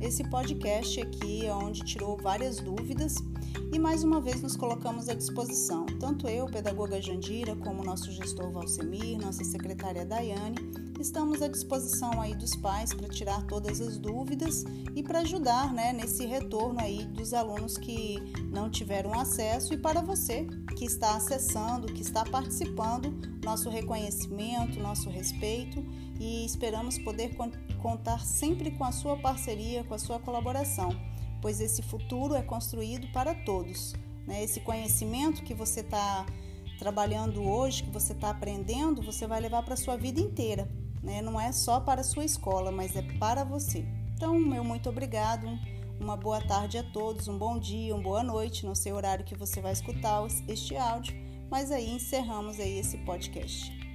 esse podcast aqui, onde tirou várias dúvidas. E mais uma vez nos colocamos à disposição. Tanto eu, pedagoga Jandira, como nosso gestor Valsemir, nossa secretária Daiane, estamos à disposição aí dos pais para tirar todas as dúvidas e para ajudar né, nesse retorno aí dos alunos que não tiveram acesso. E para você que está acessando, que está participando, nosso reconhecimento, nosso respeito. E esperamos poder contar sempre com a sua parceria, com a sua colaboração, pois esse futuro é construído para todos. Né? Esse conhecimento que você está trabalhando hoje, que você está aprendendo, você vai levar para a sua vida inteira né? Não é só para a sua escola, mas é para você. Então, meu muito obrigado. Uma boa tarde a todos, um bom dia, uma boa noite, não sei o horário que você vai escutar este áudio, mas aí encerramos aí esse podcast.